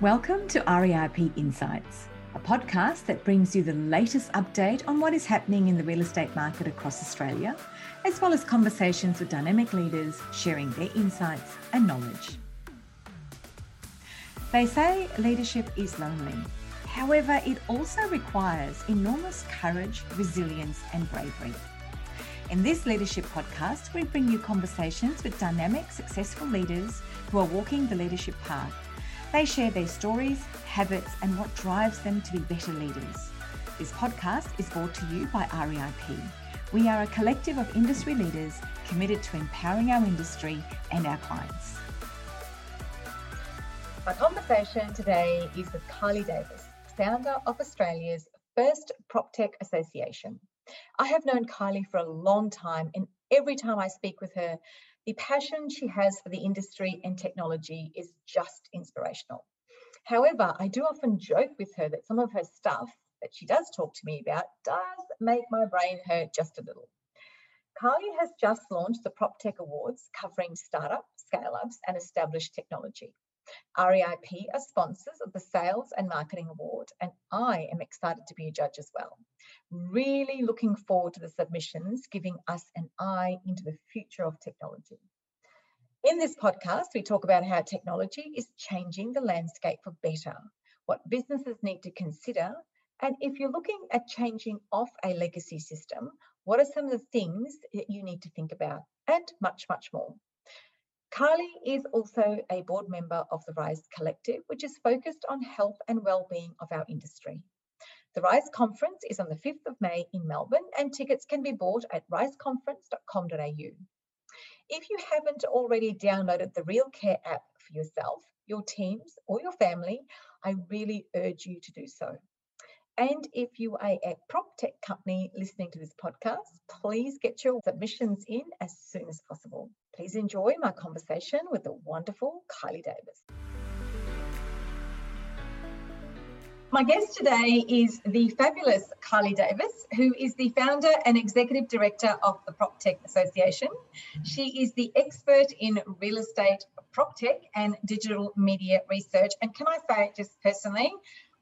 Welcome to REIP Insights, a podcast that brings you the latest update on what is happening in the real estate market across Australia, as well as conversations with dynamic leaders sharing their insights and knowledge. They say leadership is lonely. However, it also requires enormous courage, resilience, and bravery. In this leadership podcast, we bring you conversations with dynamic, successful leaders who are walking the leadership path they share their stories, habits, and what drives them to be better leaders. This podcast is brought to you by REIP. We are a collective of industry leaders committed to empowering our industry and our clients. My conversation today is with Kylie Davis, founder of Australia's first PropTech Association. I have known Kylie for a long time, and every time I speak with her, the passion she has for the industry and technology is just inspirational. However, I do often joke with her that some of her stuff that she does talk to me about does make my brain hurt just a little. Kylie has just launched the PropTech Awards covering startup, scale ups, and established technology. REIP are sponsors of the Sales and Marketing Award, and I am excited to be a judge as well. Really looking forward to the submissions, giving us an eye into the future of technology. In this podcast, we talk about how technology is changing the landscape for better, what businesses need to consider, and if you're looking at changing off a legacy system, what are some of the things that you need to think about, and much, much more. Kylie is also a board member of the RISE Collective, which is focused on health and well-being of our industry. The RISE conference is on the 5th of May in Melbourne and tickets can be bought at riseconference.com.au. If you haven't already downloaded the Real Care app for yourself, your teams or your family, I really urge you to do so. And if you are a prop tech company listening to this podcast, please get your submissions in as soon as possible. Please enjoy my conversation with the wonderful Kylie Davis. My guest today is the fabulous Kylie Davis, who is the founder and executive director of the PropTech Association. She is the expert in real estate, PropTech, and digital media research. And can I say, just personally,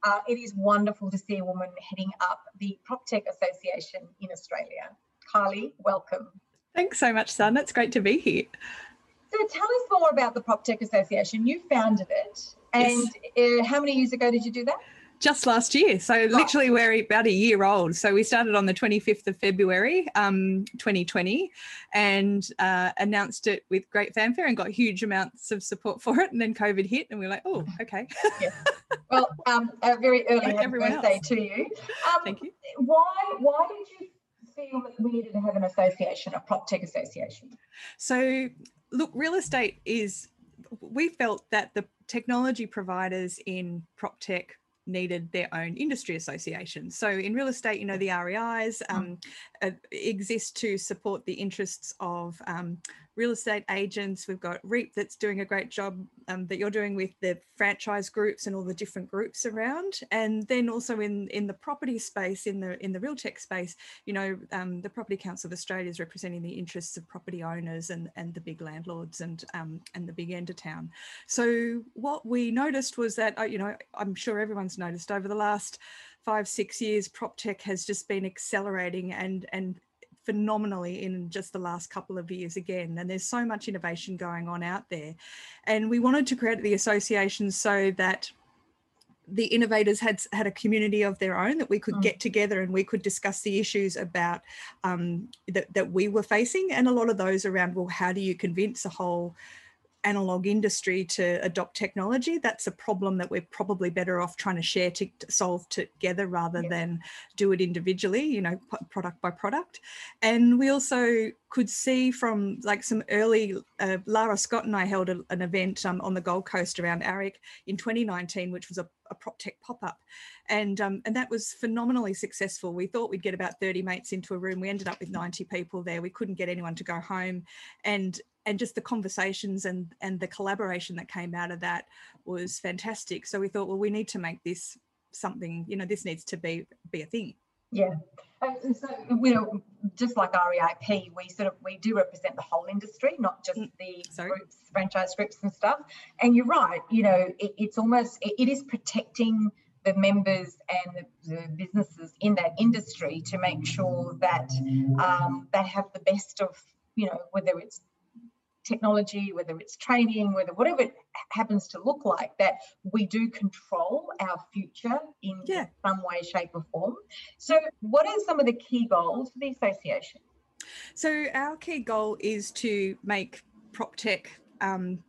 uh, it is wonderful to see a woman heading up the PropTech Association in Australia. Kylie, welcome. Thanks so much, Sun. It's great to be here. So tell us more about the PropTech Association. You founded it, and yes. uh, how many years ago did you do that? Just last year. So literally we're about a year old. So we started on the 25th of February, um, 2020, and uh, announced it with great fanfare and got huge amounts of support for it. And then COVID hit, and we are like, oh, okay. yeah. Well, um, a very early like birthday else. to you. Um, Thank you. Why? Why did you feel that we needed to have an association, a prop tech association? So, look, real estate is. We felt that the technology providers in prop tech needed their own industry association. So in real estate, you know, the REIs mm. um, uh, exist to support the interests of um, real estate agents. We've got REAP that's doing a great job um, that you're doing with the franchise groups and all the different groups around. And then also in in the property space, in the in the real tech space, you know, um, the Property Council of Australia is representing the interests of property owners and and the big landlords and um, and the big end of town. So what we noticed was that uh, you know I'm sure everyone's noticed over the last five six years prop tech has just been accelerating and and phenomenally in just the last couple of years again. And there's so much innovation going on out there. And we wanted to create the association so that the innovators had had a community of their own that we could mm. get together and we could discuss the issues about um, that, that we were facing and a lot of those around well how do you convince a whole analog industry to adopt technology that's a problem that we're probably better off trying to share to, solve together rather yeah. than do it individually you know product by product and we also could see from like some early uh, lara scott and i held a, an event um, on the gold coast around AREC in 2019 which was a, a prop tech pop-up. And um, and that was phenomenally successful. We thought we'd get about 30 mates into a room. We ended up with 90 people there. We couldn't get anyone to go home. And and just the conversations and and the collaboration that came out of that was fantastic. So we thought well we need to make this something you know this needs to be be a thing. Yeah so you know, just like REIP, we sort of we do represent the whole industry, not just mm, the Sorry? groups, franchise groups and stuff. And you're right, you know, it, it's almost it, it is protecting the members and the, the, businesses in that industry to make sure that um, they have the best of, you know, whether it's technology, whether it's training, whether whatever it happens to look like, that we do control our future in yeah. some way, shape, or form. So, what are some of the key goals for the association? So, our key goal is to make prop tech um,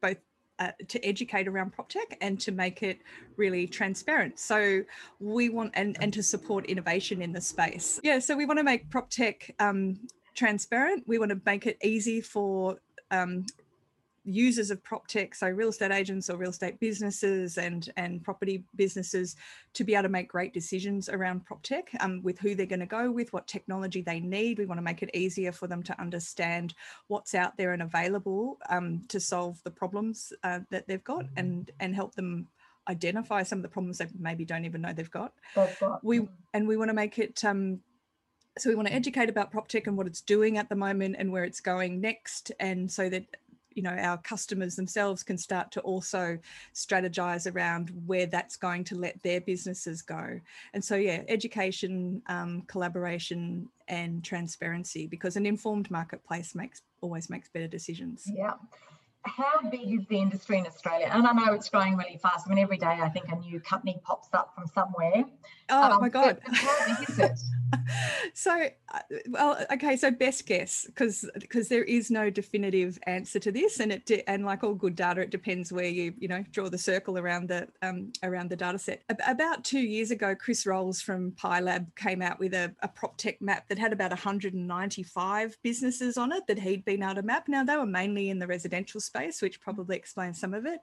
both uh, to educate around prop tech and to make it really transparent. So we want and and to support innovation in the space. Yeah, so we want to make prop tech um, transparent. We want to make it easy for um, users of prop tech, so real estate agents or real estate businesses and, and property businesses, to be able to make great decisions around prop tech um, with who they're going to go with, what technology they need. We want to make it easier for them to understand what's out there and available um, to solve the problems uh, that they've got and, and help them identify some of the problems they maybe don't even know they've got. We and we want to make it um, so we want to educate about prop tech and what it's doing at the moment and where it's going next and so that you know our customers themselves can start to also strategize around where that's going to let their businesses go. And so yeah education um, collaboration and transparency because an informed marketplace makes always makes better decisions. Yeah how big is the industry in Australia? And I know it's growing really fast. I mean, every day I think a new company pops up from somewhere. Oh um, my god! How big is it? so, uh, well, okay. So best guess, because because there is no definitive answer to this, and it de- and like all good data, it depends where you you know draw the circle around the um, around the data set. About two years ago, Chris Rolls from PieLab came out with a, a prop tech map that had about 195 businesses on it that he'd been able to map. Now they were mainly in the residential space space, which probably explains some of it.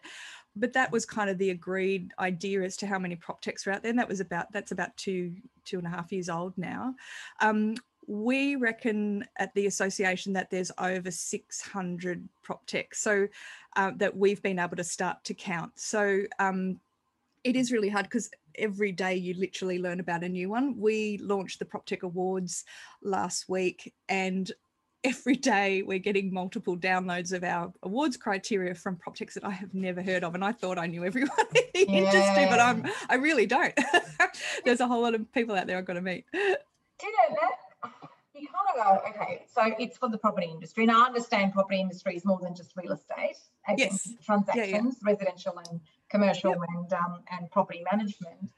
But that was kind of the agreed idea as to how many prop techs were out there. And that was about that's about two two and a half years old now. Um, we reckon at the association that there's over 600 prop techs, so uh, that we've been able to start to count. So um, it is really hard because every day you literally learn about a new one. We launched the Prop Tech Awards last week, and every day we're getting multiple downloads of our awards criteria from prop techs that I have never heard of. And I thought I knew everyone in the yeah. industry, but I'm I really don't. There's a whole lot of people out there I've got to meet. Do you know that you kind of go, okay, so it's for the property industry. And I understand property industry is more than just real estate. Yes. Transactions, yeah, yeah. residential and commercial yep. and um, and property management.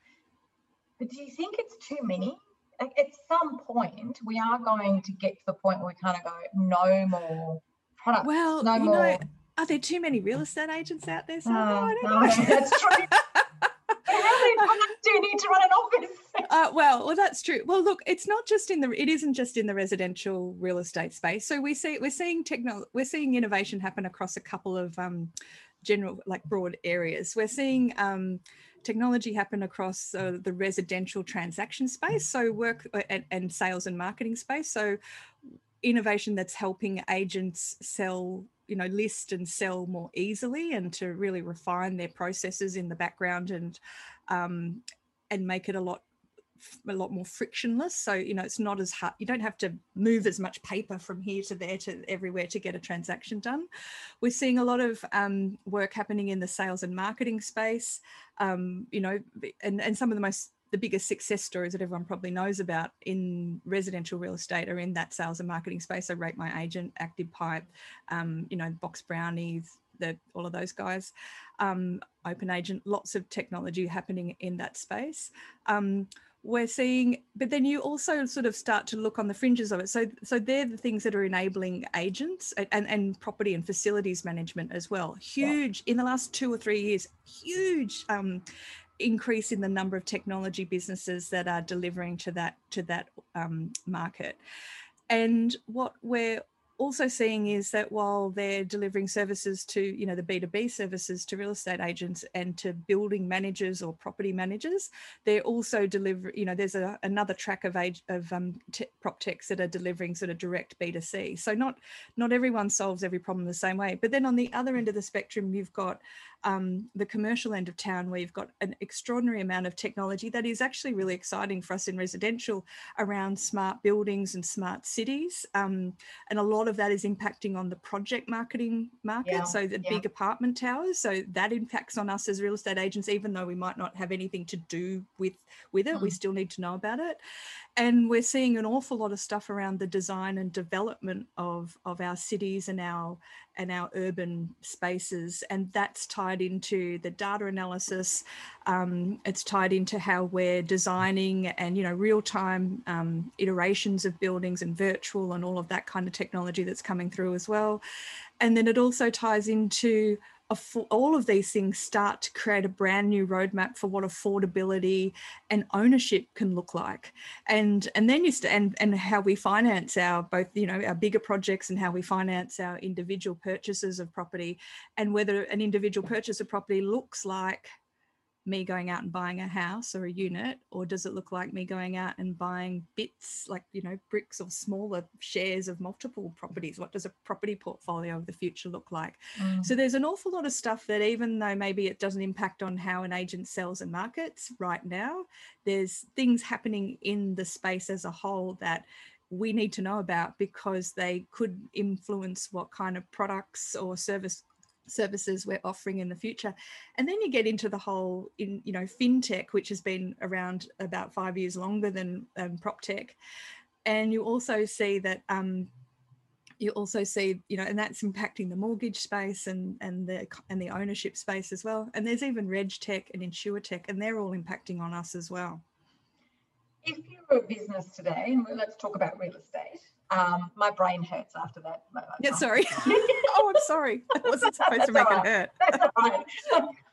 But do you think it's too many? At some point we are going to get to the point where we kind of go no more products well no you more know, are there too many real estate agents out there so uh, no, that's true. How many products do you need to run an office? Uh, well well that's true. Well look it's not just in the it isn't just in the residential real estate space. So we see we're seeing techno we're seeing innovation happen across a couple of um, general like broad areas. We're seeing um, technology happen across uh, the residential transaction space, so work uh, and, and sales and marketing space. So innovation that's helping agents sell you know list and sell more easily and to really refine their processes in the background and um, and make it a lot a lot more frictionless. So, you know, it's not as hard. You don't have to move as much paper from here to there to everywhere to get a transaction done. We're seeing a lot of um, work happening in the sales and marketing space, um, you know, and, and some of the most the biggest success stories that everyone probably knows about in residential real estate are in that sales and marketing space. So Rate My Agent, Active Pipe, um, you know, Box Brownies, the, all of those guys, um, Open Agent, lots of technology happening in that space. Um, we're seeing but then you also sort of start to look on the fringes of it. So so they're the things that are enabling agents and and property and facilities management as well. Huge yeah. in the last two or three years huge um, increase in the number of technology businesses that are delivering to that to that um, market. And what we're also seeing is that while they're delivering services to you know the b2b services to real estate agents and to building managers or property managers they're also deliver you know there's a, another track of age of um, t- prop techs that are delivering sort of direct b2c so not not everyone solves every problem the same way. But then on the other end of the spectrum you've got um, the commercial end of town where you've got an extraordinary amount of technology that is actually really exciting for us in residential around smart buildings and smart cities um, and a lot of that is impacting on the project marketing market. Yeah, so the yeah. big apartment towers. So that impacts on us as real estate agents, even though we might not have anything to do with with it. Mm. We still need to know about it. And we're seeing an awful lot of stuff around the design and development of, of our cities and our and our urban spaces. And that's tied into the data analysis. Um, it's tied into how we're designing and, you know, real time um, iterations of buildings and virtual and all of that kind of technology that's coming through as well. And then it also ties into all of these things start to create a brand new roadmap for what affordability and ownership can look like. And and then you st- and and how we finance our both you know our bigger projects and how we finance our individual purchases of property and whether an individual purchase of property looks like me going out and buying a house or a unit or does it look like me going out and buying bits like you know bricks or smaller shares of multiple properties what does a property portfolio of the future look like mm. so there's an awful lot of stuff that even though maybe it doesn't impact on how an agent sells and markets right now there's things happening in the space as a whole that we need to know about because they could influence what kind of products or service services we're offering in the future. And then you get into the whole in you know fintech which has been around about five years longer than um, prop tech. And you also see that um, you also see you know and that's impacting the mortgage space and and the and the ownership space as well. And there's even reg tech and insure tech and they're all impacting on us as well. If you're a business today and let's talk about real estate um, my brain hurts after that. Yeah, sorry. oh, I'm sorry. I wasn't supposed to make right. it hurt. That's all right.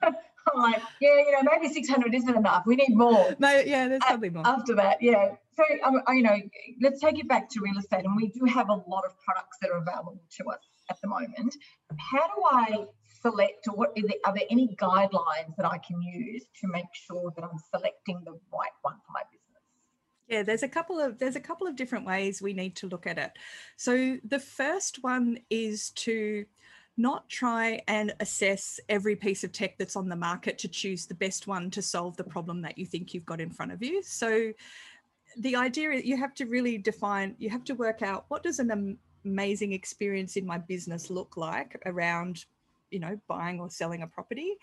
I'm like, yeah, you know, maybe 600 isn't enough. We need more. No, yeah, there's probably more. After that, yeah. So, um, you know, let's take it back to real estate. And we do have a lot of products that are available to us at the moment. How do I select or what are there, any guidelines that I can use to make sure that I'm selecting the right one for my? Yeah, there's a couple of there's a couple of different ways we need to look at it. So the first one is to not try and assess every piece of tech that's on the market to choose the best one to solve the problem that you think you've got in front of you. So the idea is you have to really define, you have to work out what does an amazing experience in my business look like around, you know, buying or selling a property,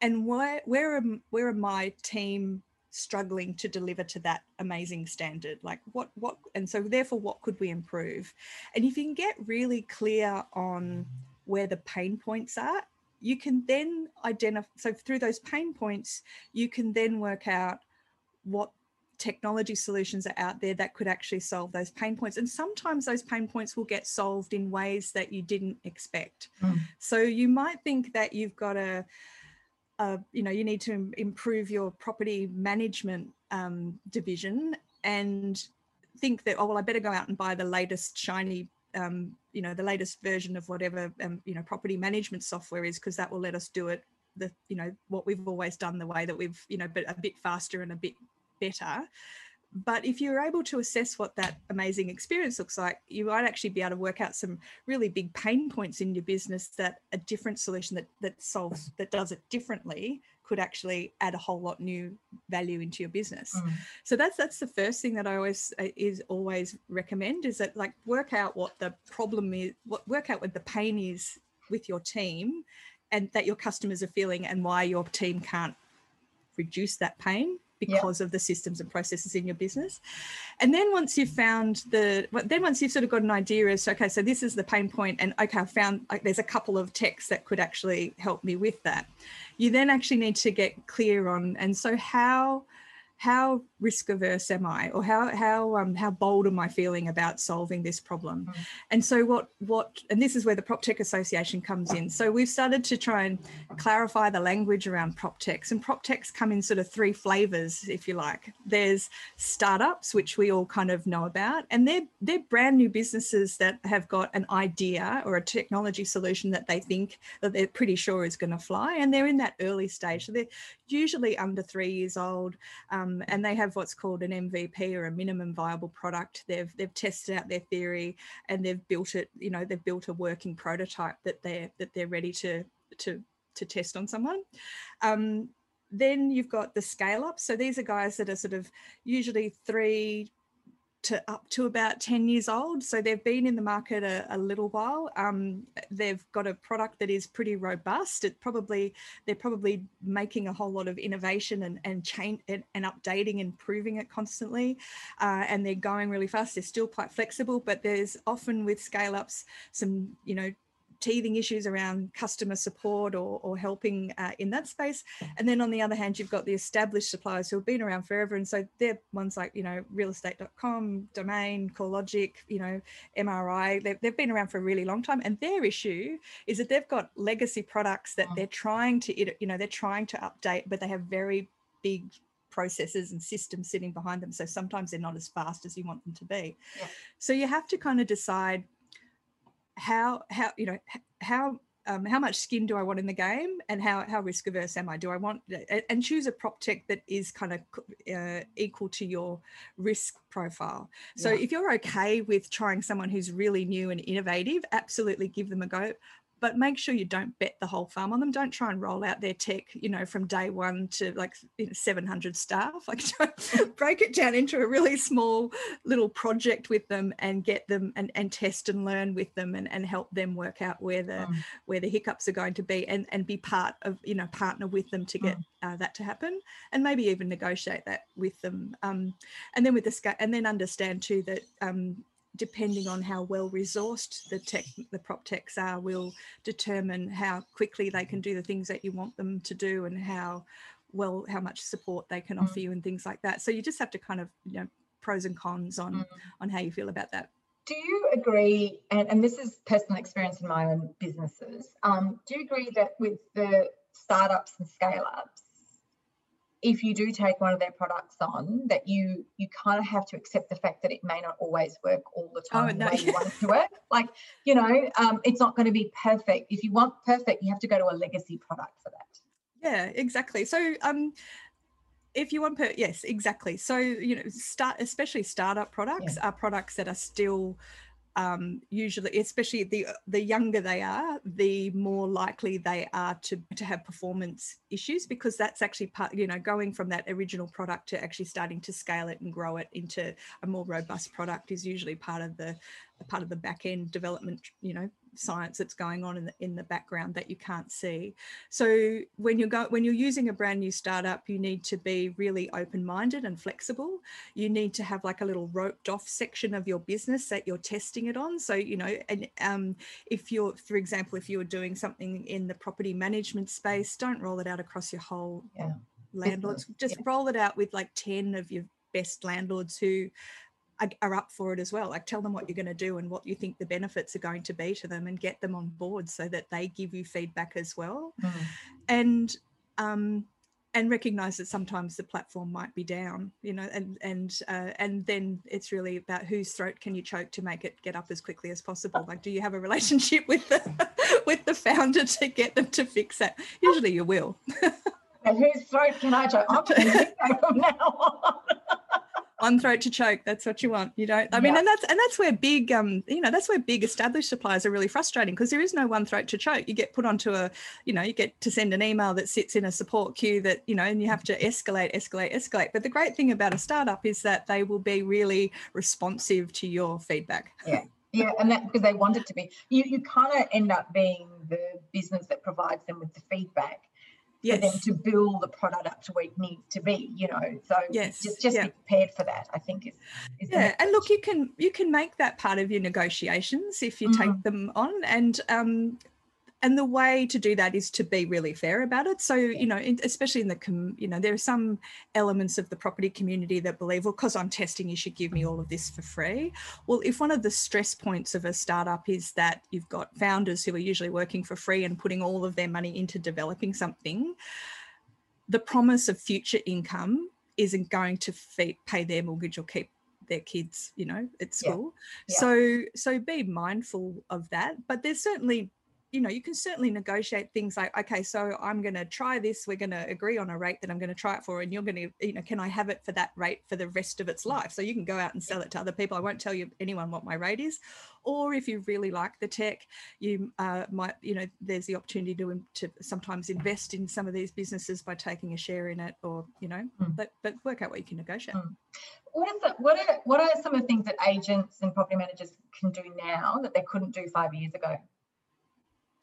and where where am where are my team struggling to deliver to that amazing standard? Like what what and so therefore what could we improve? And if you can get really clear on where the pain points are you can then identify so through those pain points you can then work out what technology solutions are out there that could actually solve those pain points. And sometimes those pain points will get solved in ways that you didn't expect. Mm. so you might think that you've got a uh, you know you need to improve your property management um, division and think that oh well I better go out and buy the latest shiny um, you know the latest version of whatever um, you know property management software is because that will let us do it the you know what we've always done the way that we've you know but a bit faster and a bit better but if you're able to assess what that amazing experience looks like, you might actually be able to work out some really big pain points in your business that a different solution that that solves that does it differently could actually add a whole lot new value into your business. Mm. So that's that's the first thing that I always uh, is always recommend is that like work out what the problem is, what work out what the pain is with your team and that your customers are feeling and why your team can't reduce that pain because yep. of the systems and processes in your business. And then once you've found the, then once you've sort of got an idea as, okay, so this is the pain point, and okay, I found like, there's a couple of techs that could actually help me with that. You then actually need to get clear on, and so how, how risk averse am I, or how how um, how bold am I feeling about solving this problem? Mm. And so what what and this is where the PropTech Association comes in. So we've started to try and clarify the language around PropTechs, and PropTechs come in sort of three flavors, if you like. There's startups, which we all kind of know about, and they're they're brand new businesses that have got an idea or a technology solution that they think that they're pretty sure is going to fly, and they're in that early stage. So they're usually under three years old, um, and they have what's called an MVP or a minimum viable product. They've they've tested out their theory and they've built it. You know, they've built a working prototype that they're that they're ready to to to test on someone. Um, then you've got the scale up. So these are guys that are sort of usually three to up to about 10 years old. So they've been in the market a, a little while. Um, they've got a product that is pretty robust. It probably they're probably making a whole lot of innovation and and change and, and updating it constantly. Uh, and they're going really fast. They're still quite flexible, but there's often with scale ups some you know teething issues around customer support or, or helping uh, in that space. And then on the other hand, you've got the established suppliers who have been around forever. And so they're ones like, you know, realestate.com, Domain, CoreLogic, you know, MRI, they've, they've been around for a really long time. And their issue is that they've got legacy products that mm. they're trying to, you know, they're trying to update, but they have very big processes and systems sitting behind them. So sometimes they're not as fast as you want them to be. Yeah. So you have to kind of decide how how you know how um, how much skin do I want in the game, and how how risk averse am I? Do I want and choose a prop tech that is kind of uh, equal to your risk profile. So yeah. if you're okay with trying someone who's really new and innovative, absolutely give them a go but make sure you don't bet the whole farm on them. Don't try and roll out their tech, you know, from day one to like you know, 700 staff. Like break it down into a really small little project with them and get them and, and test and learn with them and, and help them work out where the mm. where the hiccups are going to be and, and be part of, you know, partner with them to get mm. uh, that to happen and maybe even negotiate that with them. Um, and then with the and then understand too that um, depending on how well resourced the tech the prop techs are will determine how quickly they can do the things that you want them to do and how well how much support they can mm. offer you and things like that so you just have to kind of you know pros and cons on mm. on how you feel about that do you agree and, and this is personal experience in my own businesses um, do you agree that with the startups and scale ups if you do take one of their products on, that you you kind of have to accept the fact that it may not always work all the oh, time oh, no. the way you want it to work. Like, you know, um, it's not going to be perfect. If you want perfect, you have to go to a legacy product for that. Yeah, exactly. So um if you want per yes, exactly. So, you know, start especially startup products yeah. are products that are still um, usually, especially the the younger they are, the more likely they are to to have performance issues because that's actually part. You know, going from that original product to actually starting to scale it and grow it into a more robust product is usually part of the part of the back end development. You know, science that's going on in the, in the background that you can't see. So when you're go, when you're using a brand new startup, you need to be really open-minded and flexible. You need to have like a little roped off section of your business that you're testing it on. So you know, and um, if you're, for example, if you're doing something in the property management space, don't roll it out across your whole yeah. landlords. Just yeah. roll it out with like ten of your best landlords who are up for it as well. Like tell them what you're going to do and what you think the benefits are going to be to them and get them on board so that they give you feedback as well. Mm. And um, and recognize that sometimes the platform might be down, you know, and and uh, and then it's really about whose throat can you choke to make it get up as quickly as possible. Like, do you have a relationship with the with the founder to get them to fix that? Usually, you will. and whose throat can I choke? I'm from now on one throat to choke that's what you want you don't i mean yeah. and that's and that's where big um you know that's where big established suppliers are really frustrating because there is no one throat to choke. You get put onto a you know you get to send an email that sits in a support queue that you know and you have to escalate escalate escalate. But the great thing about a startup is that they will be really responsive to your feedback. Yeah. Yeah and that because they want it to be you you kind of end up being the business that provides them with the feedback yes. for them to build the product up to where it needs to be you know so yes just just yeah. be prepared for that i think is, is yeah and look you can you can make that part of your negotiations if you mm-hmm. take them on and um and the way to do that is to be really fair about it. So you know especially in the com, you know there are some elements of the property community that believe well because i'm testing you should give me all of this for free. Well if one of the stress points of a startup is that you've got founders who are usually working for free and putting all of their money into developing something the promise of future income isn't going to feed, pay their mortgage or keep their kids you know at school. Yeah. Yeah. so so be mindful of that. But there's certainly you know you can certainly negotiate things like okay so i'm going to try this we're going to agree on a rate that i'm going to try it for and you're going to you know can i have it for that rate for the rest of its mm. life so you can go out and sell it to other people i won't tell you anyone what my rate is or if you really like the tech you uh, might you know there's the opportunity to, to sometimes invest in some of these businesses by taking a share in it or you know mm. but but work out what you can negotiate mm. what is the, what are what are some of the things that agents and property managers can do now that they couldn't do five years ago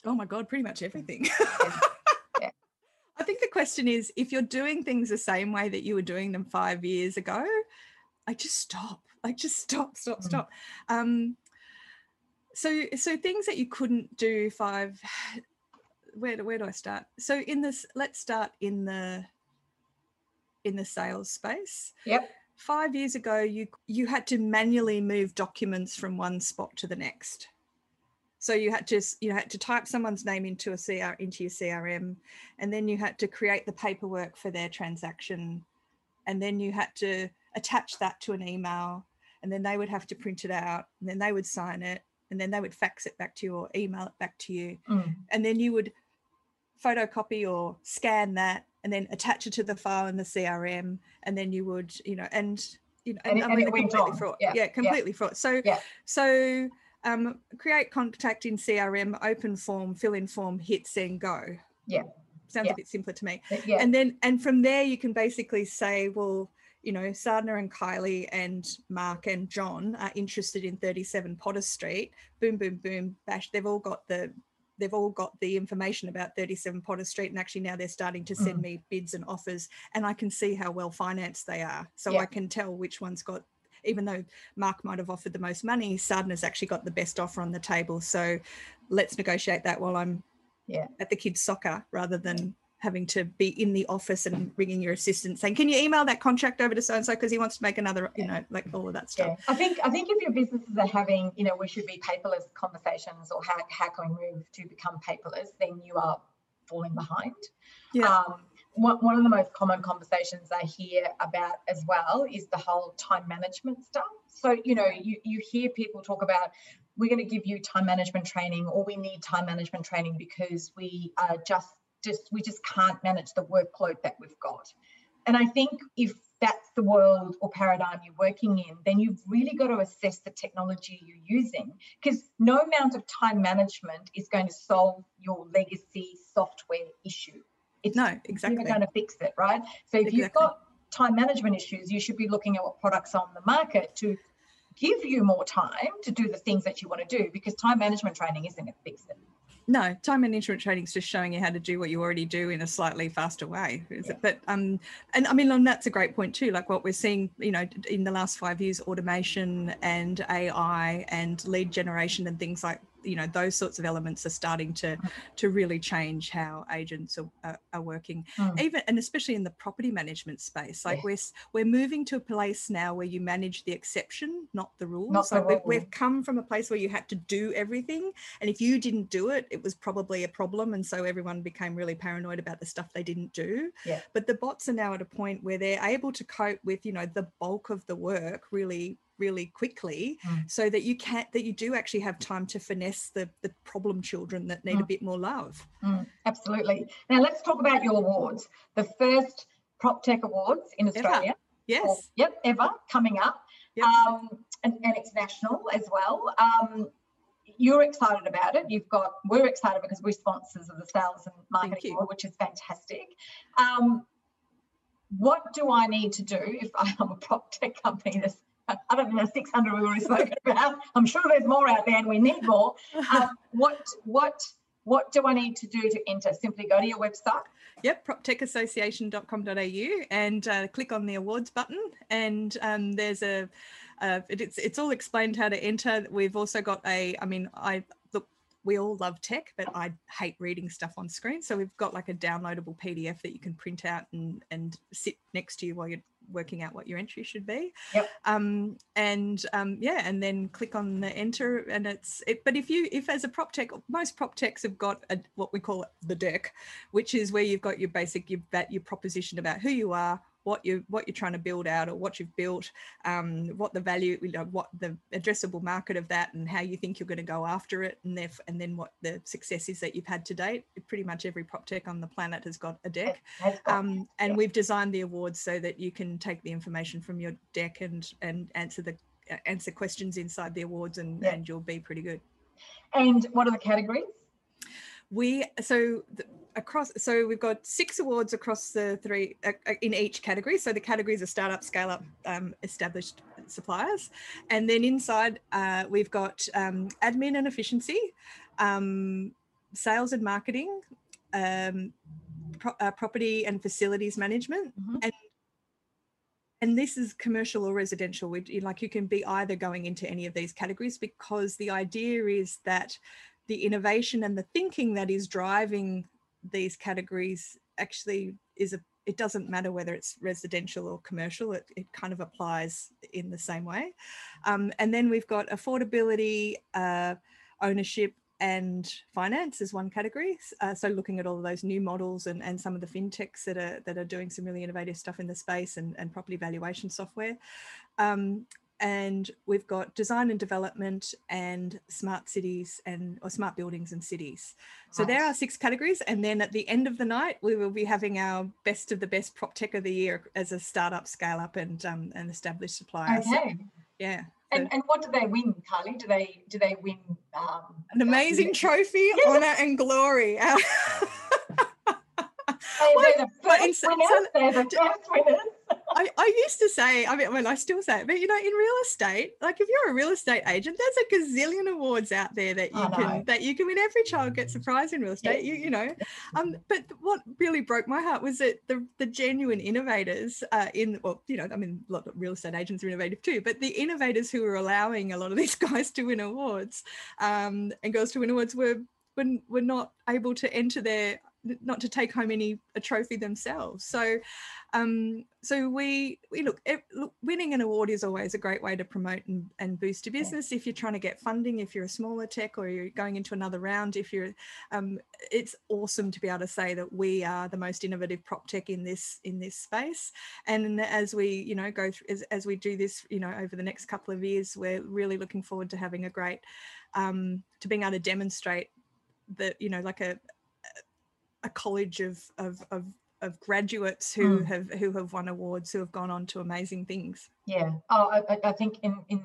Oh my God, pretty much everything. yeah. I think the question is if you're doing things the same way that you were doing them five years ago, I just stop. Like just stop, stop, mm. stop. Um, so so things that you couldn't do five where do, where do I start? So in this, let's start in the in the sales space. Yep. Five years ago, you you had to manually move documents from one spot to the next. So you had to you had to type someone's name into a CR into your CRM, and then you had to create the paperwork for their transaction, and then you had to attach that to an email, and then they would have to print it out, and then they would sign it, and then they would fax it back to you or email it back to you, mm. and then you would photocopy or scan that, and then attach it to the file in the CRM, and then you would you know and you know and, and, I mean, completely fraught. Yeah, yeah completely yeah. fraught. So yeah. so um, create contact in CRM, open form, fill in form, hit send, go. Yeah. Sounds yeah. a bit simpler to me. Yeah. And then, and from there, you can basically say, well, you know, Sadhna and Kylie and Mark and John are interested in 37 Potter Street. Boom, boom, boom, bash. They've all got the they've all got the information about 37 Potter Street, and actually now they're starting to send mm. me bids and offers, and I can see how well financed they are, so yeah. I can tell which one's got even though Mark might have offered the most money, Sadhna's actually got the best offer on the table. So let's negotiate that while I'm yeah. at the kids' soccer rather than having to be in the office and ringing your assistant saying, "Can you email that contract over to so and so because he wants to make another," you know, like all of that stuff. Yeah. I think I think if your businesses are having, you know, we should be paperless conversations or how how can we move to become paperless, then you are falling behind. Yeah. Um, one, of the most common conversations I hear about as well is the whole time management stuff. So, you know, you, you hear people talk about we're going to give you time management training or we need time management training because we are just just we just can't manage the workload that we've got. And I think if that's the world or paradigm you're working in, then you've really got to assess the technology you're using because no amount of time management is going to solve your legacy software issue. It's no, exactly. You're going to fix it, right? So if exactly. you've got time management issues, you should be looking at what products are on the market to give you more time to do the things that you want to do because time management training isn't going to fix it. No, time management training is just showing you how to do what you already do in a slightly faster way. Yeah. But um, and I mean, and that's a great point too. Like what we're seeing, you know, in the last five years, automation and AI and lead generation and things like you know those sorts of elements are starting to mm. to really change how agents are, are, are working mm. even and especially in the property management space like yeah. we're we're moving to a place now where you manage the exception not the rules not the like we've, we've come from a place where you had to do everything and if you didn't do it it was probably a problem and so everyone became really paranoid about the stuff they didn't do yeah. but the bots are now at a point where they're able to cope with you know the bulk of the work really really quickly mm. so that you can't that you do actually have time to finesse the the problem children that need mm. a bit more love mm, absolutely now let's talk about your awards the first prop tech awards in australia ever. yes or, yep ever coming up yep. um and, and it's national as well um you're excited about it. You've got we're excited because we're sponsors of the sales and marketing award, which is fantastic. Um, what do I need to do if I'm a prop tech company that's other than the 600 we've already spoken about, I'm sure there's more out there and we need more. Um, what, what, what do I need to do to enter? Simply go to your website. Yep, proptechassociation.com.au and uh, click on the awards button. And um, there's a, uh, it's, it's all explained how to enter. We've also got a, I mean, I look, we all love tech, but I hate reading stuff on screen. So we've got like a downloadable PDF that you can print out and and sit next to you while you're working out what your entry should be. Yep. Um, and um, yeah, and then click on the enter, and it's it. But if you if as a prop tech, most prop techs have got a, what we call the deck, which is where you've got your basic your your proposition about who you are, what you what you're trying to build out or what you've built, um, what the value, you know, what the addressable market of that, and how you think you're going to go after it, and then and then what the success is that you've had to date. Pretty much every prop tech on the planet has got a deck, um, and we've designed the awards so that you can take the information from your deck and and answer the answer questions inside the awards, and yeah. and you'll be pretty good. And what are the categories? We so. The, across so we've got six awards across the three uh, uh, in each category. So the categories are startup scale up um, established suppliers. And then inside uh, we've got um, admin and efficiency um, sales and marketing um, pro- uh, property and facilities management. Mm-hmm. and and this is commercial or residential. We, like you can be either going into any of these categories because the idea is that the innovation and the thinking that is driving these categories actually is a it doesn't matter whether it's residential or commercial it, it kind of applies in the same way. Um, and then we've got affordability uh, ownership and finance is one category. Uh, so looking at all of those new models and, and some of the fintechs that are that are doing some really innovative stuff in the space and, and property valuation software. Um, and we've got design and development and smart cities and or smart buildings and cities. So there are six categories, and then at the end of the night, we will be having our best of the best prop tech of the year as a startup, scale up, and um, an established supplier. Okay. So, yeah. And, and what do they win, Kylie? Do they do they win um, an amazing uh, trophy, yes. honor, and glory? they're, the first winners. They're the first winners. I, I used to say, I mean, well, I still say it, but you know, in real estate, like if you're a real estate agent, there's a gazillion awards out there that you can that you can win. Every child gets a prize in real estate, you, you know. Um, but what really broke my heart was that the the genuine innovators uh, in well, you know, I mean, a lot of real estate agents are innovative too, but the innovators who were allowing a lot of these guys to win awards um, and girls to win awards were were, were not able to enter their not to take home any a trophy themselves. So, um, so we we look, it, look, winning an award is always a great way to promote and, and boost your business. If you're trying to get funding, if you're a smaller tech or you're going into another round, if you're, um, it's awesome to be able to say that we are the most innovative prop tech in this in this space. And as we you know go through as, as we do this, you know, over the next couple of years, we're really looking forward to having a great um, to being able to demonstrate that you know like a a college of of of, of graduates who mm. have who have won awards who have gone on to amazing things. Yeah. Oh, I, I think in in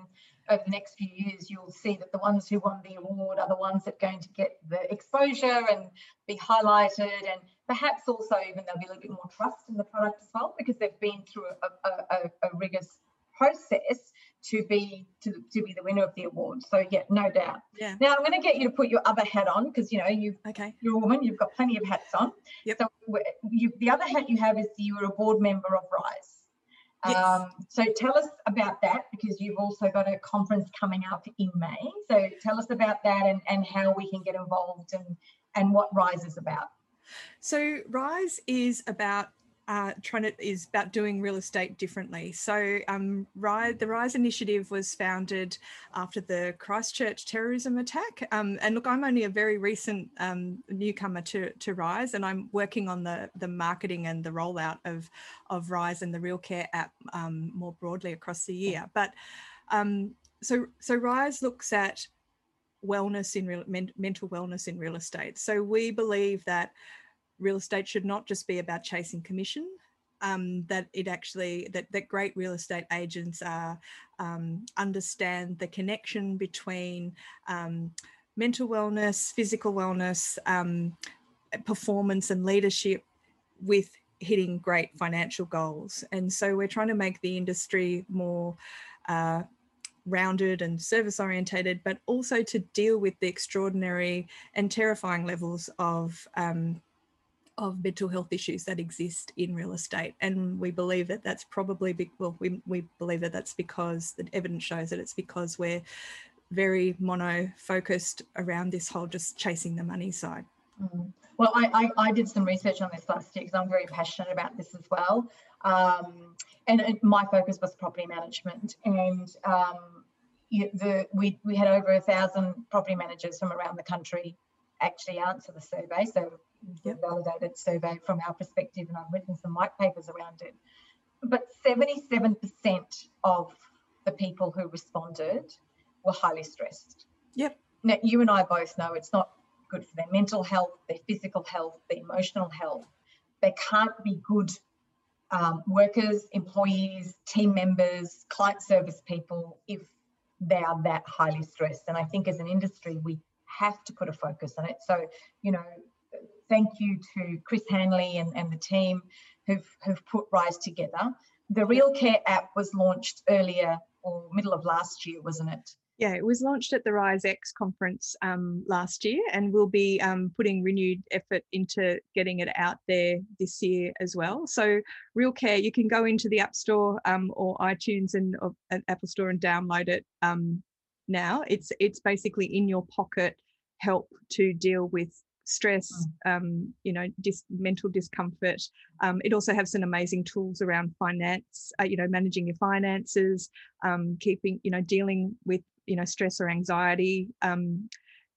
over the next few years, you'll see that the ones who won the award are the ones that are going to get the exposure and be highlighted, and perhaps also even there'll be a little bit more trust in the product as well because they've been through a, a, a, a rigorous process to be to, to be the winner of the award. So yeah, no doubt. Yeah. Now I'm going to get you to put your other hat on because you know you okay. you're a woman. You've got plenty of hats on. Yep. So you, the other hat you have is you're a board member of Rise. Yes. Um, so tell us about that because you've also got a conference coming up in May. So tell us about that and, and how we can get involved and and what Rise is about. So Rise is about uh, is about doing real estate differently. So, um, Rise, the Rise Initiative was founded after the Christchurch terrorism attack. Um, and look, I'm only a very recent um, newcomer to, to Rise, and I'm working on the the marketing and the rollout of of Rise and the Real Care app um, more broadly across the year. But um, so so Rise looks at wellness in real men, mental wellness in real estate. So we believe that real estate should not just be about chasing commission. Um, that it actually that that great real estate agents are um, understand the connection between um, mental wellness, physical wellness, um, performance, and leadership with hitting great financial goals. And so we're trying to make the industry more. Uh, rounded and service orientated, but also to deal with the extraordinary and terrifying levels of um, of mental health issues that exist in real estate. And we believe that that's probably, be, well, we, we believe that that's because the evidence shows that it's because we're very mono focused around this whole just chasing the money side. Mm. Well, I, I, I, did some research on this last year because I'm very passionate about this as well. Um, and it, my focus was property management. And um, you, the, we, we had over a thousand property managers from around the country actually answer the survey. So yep. validated survey from our perspective, and I've written some white papers around it. But 77% of the people who responded were highly stressed. Yep. Now, you and I both know it's not good for their mental health, their physical health, their emotional health. They can't be good um, workers, employees, team members, client service people if they are that highly stressed. And I think as an industry, we have to put a focus on it. So, you know, thank you to Chris Hanley and, and the team who've, who've put Rise together. The Real Care app was launched earlier or middle of last year, wasn't it? Yeah, it was launched at the Rise X conference um, last year, and we'll be um, putting renewed effort into getting it out there this year as well. So, Real Care, you can go into the App Store um, or iTunes and or, Apple Store and download it um, now. It's it's basically in your pocket help to deal with stress, mm. um, you know, dis- mental discomfort. Um, it also has some amazing tools around finance, uh, you know, managing your finances, um, keeping, you know, dealing with, you know, stress or anxiety. Um,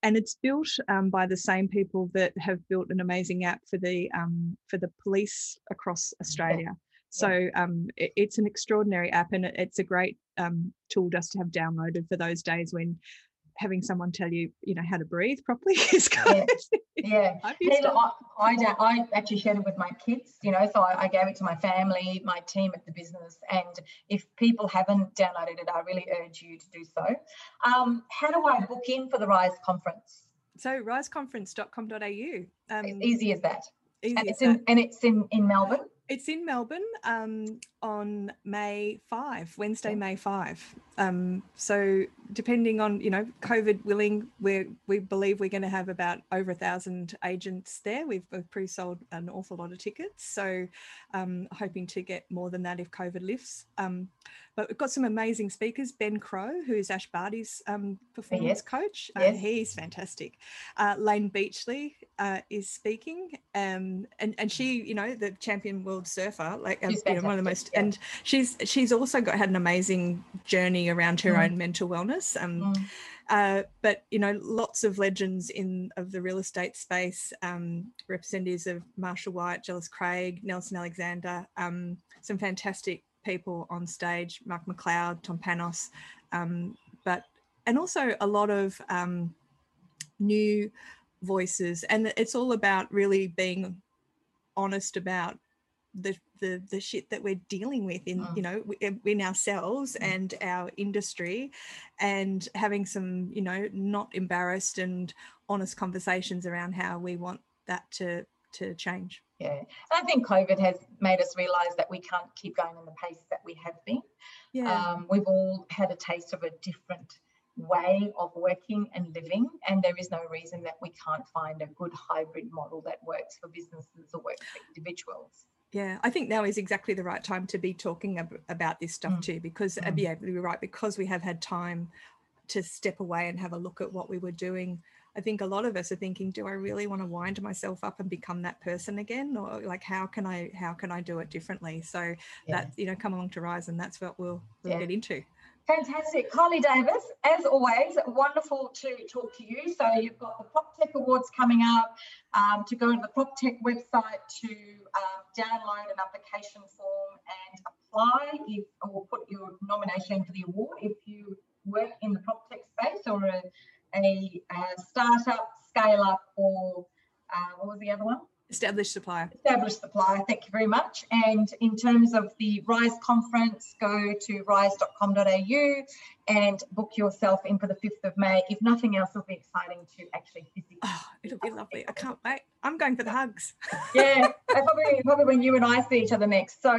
and it's built um, by the same people that have built an amazing app for the um, for the police across Australia. So um, it, it's an extraordinary app, and it, it's a great um, tool just to have downloaded for those days when having someone tell you, you know, how to breathe properly is good. Yeah. yeah. I, I, I, actually shared it with my kids, you know, so I, I, gave it to my family, my team at the business. And if people haven't downloaded it, I really urge you to do so. Um, how do I book in for the RISE conference? So riseconference.com.au. Um, easy as that. Easy and, it's in, and it's in, in Melbourne. It's in Melbourne um, on May 5, Wednesday, May 5. Um, so depending on, you know, COVID willing, we we believe we're going to have about over a thousand agents there. We've, we've pre-sold an awful lot of tickets. So um, hoping to get more than that if COVID lifts. Um, but we've got some amazing speakers. Ben Crowe, who is Ash Barty's um, performance yes. coach. Uh, yes. he's fantastic. Uh, Layne Beachley uh, is speaking. Um, and, and she, you know, the champion world surfer, like um, you know, one of the most yeah. and she's she's also got had an amazing journey around her mm. own mental wellness. Um, mm. uh, but you know, lots of legends in of the real estate space, um, representatives of Marshall White, Jellis Craig, Nelson Alexander, um, some fantastic people on stage, Mark McLeod, Tom Panos, um, but and also a lot of um, new voices, and it's all about really being honest about the the the shit that we're dealing with in mm. you know in ourselves mm. and our industry and having some you know not embarrassed and honest conversations around how we want that to to change yeah and i think covid has made us realize that we can't keep going in the pace that we have been yeah um, we've all had a taste of a different way of working and living and there is no reason that we can't find a good hybrid model that works for businesses or works for individuals yeah, I think now is exactly the right time to be talking ab- about this stuff mm. too, because uh, mm. yeah, you're right. Because we have had time to step away and have a look at what we were doing. I think a lot of us are thinking, do I really want to wind myself up and become that person again, or like how can I how can I do it differently? So yeah. that you know, come along to Rise, and that's what we'll we'll yeah. get into. Fantastic. Kylie Davis, as always, wonderful to talk to you. So you've got the PropTech Awards coming up. Um, to go to the PropTech website to um, download an application form and apply if, or put your nomination for the award if you work in the PropTech space or a, a, a startup, scale up, or uh, what was the other one? Established supplier. Established supplier, thank you very much. And in terms of the RISE conference, go to rise.com.au and book yourself in for the 5th of May. If nothing else, it'll be exciting to actually physically. Oh, it'll be lovely. I can't wait. I'm going for the hugs. yeah, probably, probably when you and I see each other next. So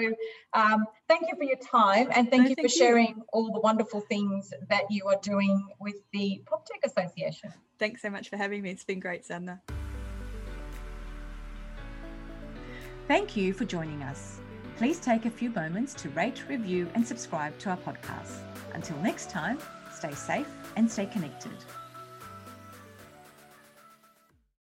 um, thank you for your time and thank no, you thank for you. sharing all the wonderful things that you are doing with the PropTech Association. Thanks so much for having me. It's been great, Sadhna. Thank you for joining us. Please take a few moments to rate, review, and subscribe to our podcast. Until next time, stay safe and stay connected.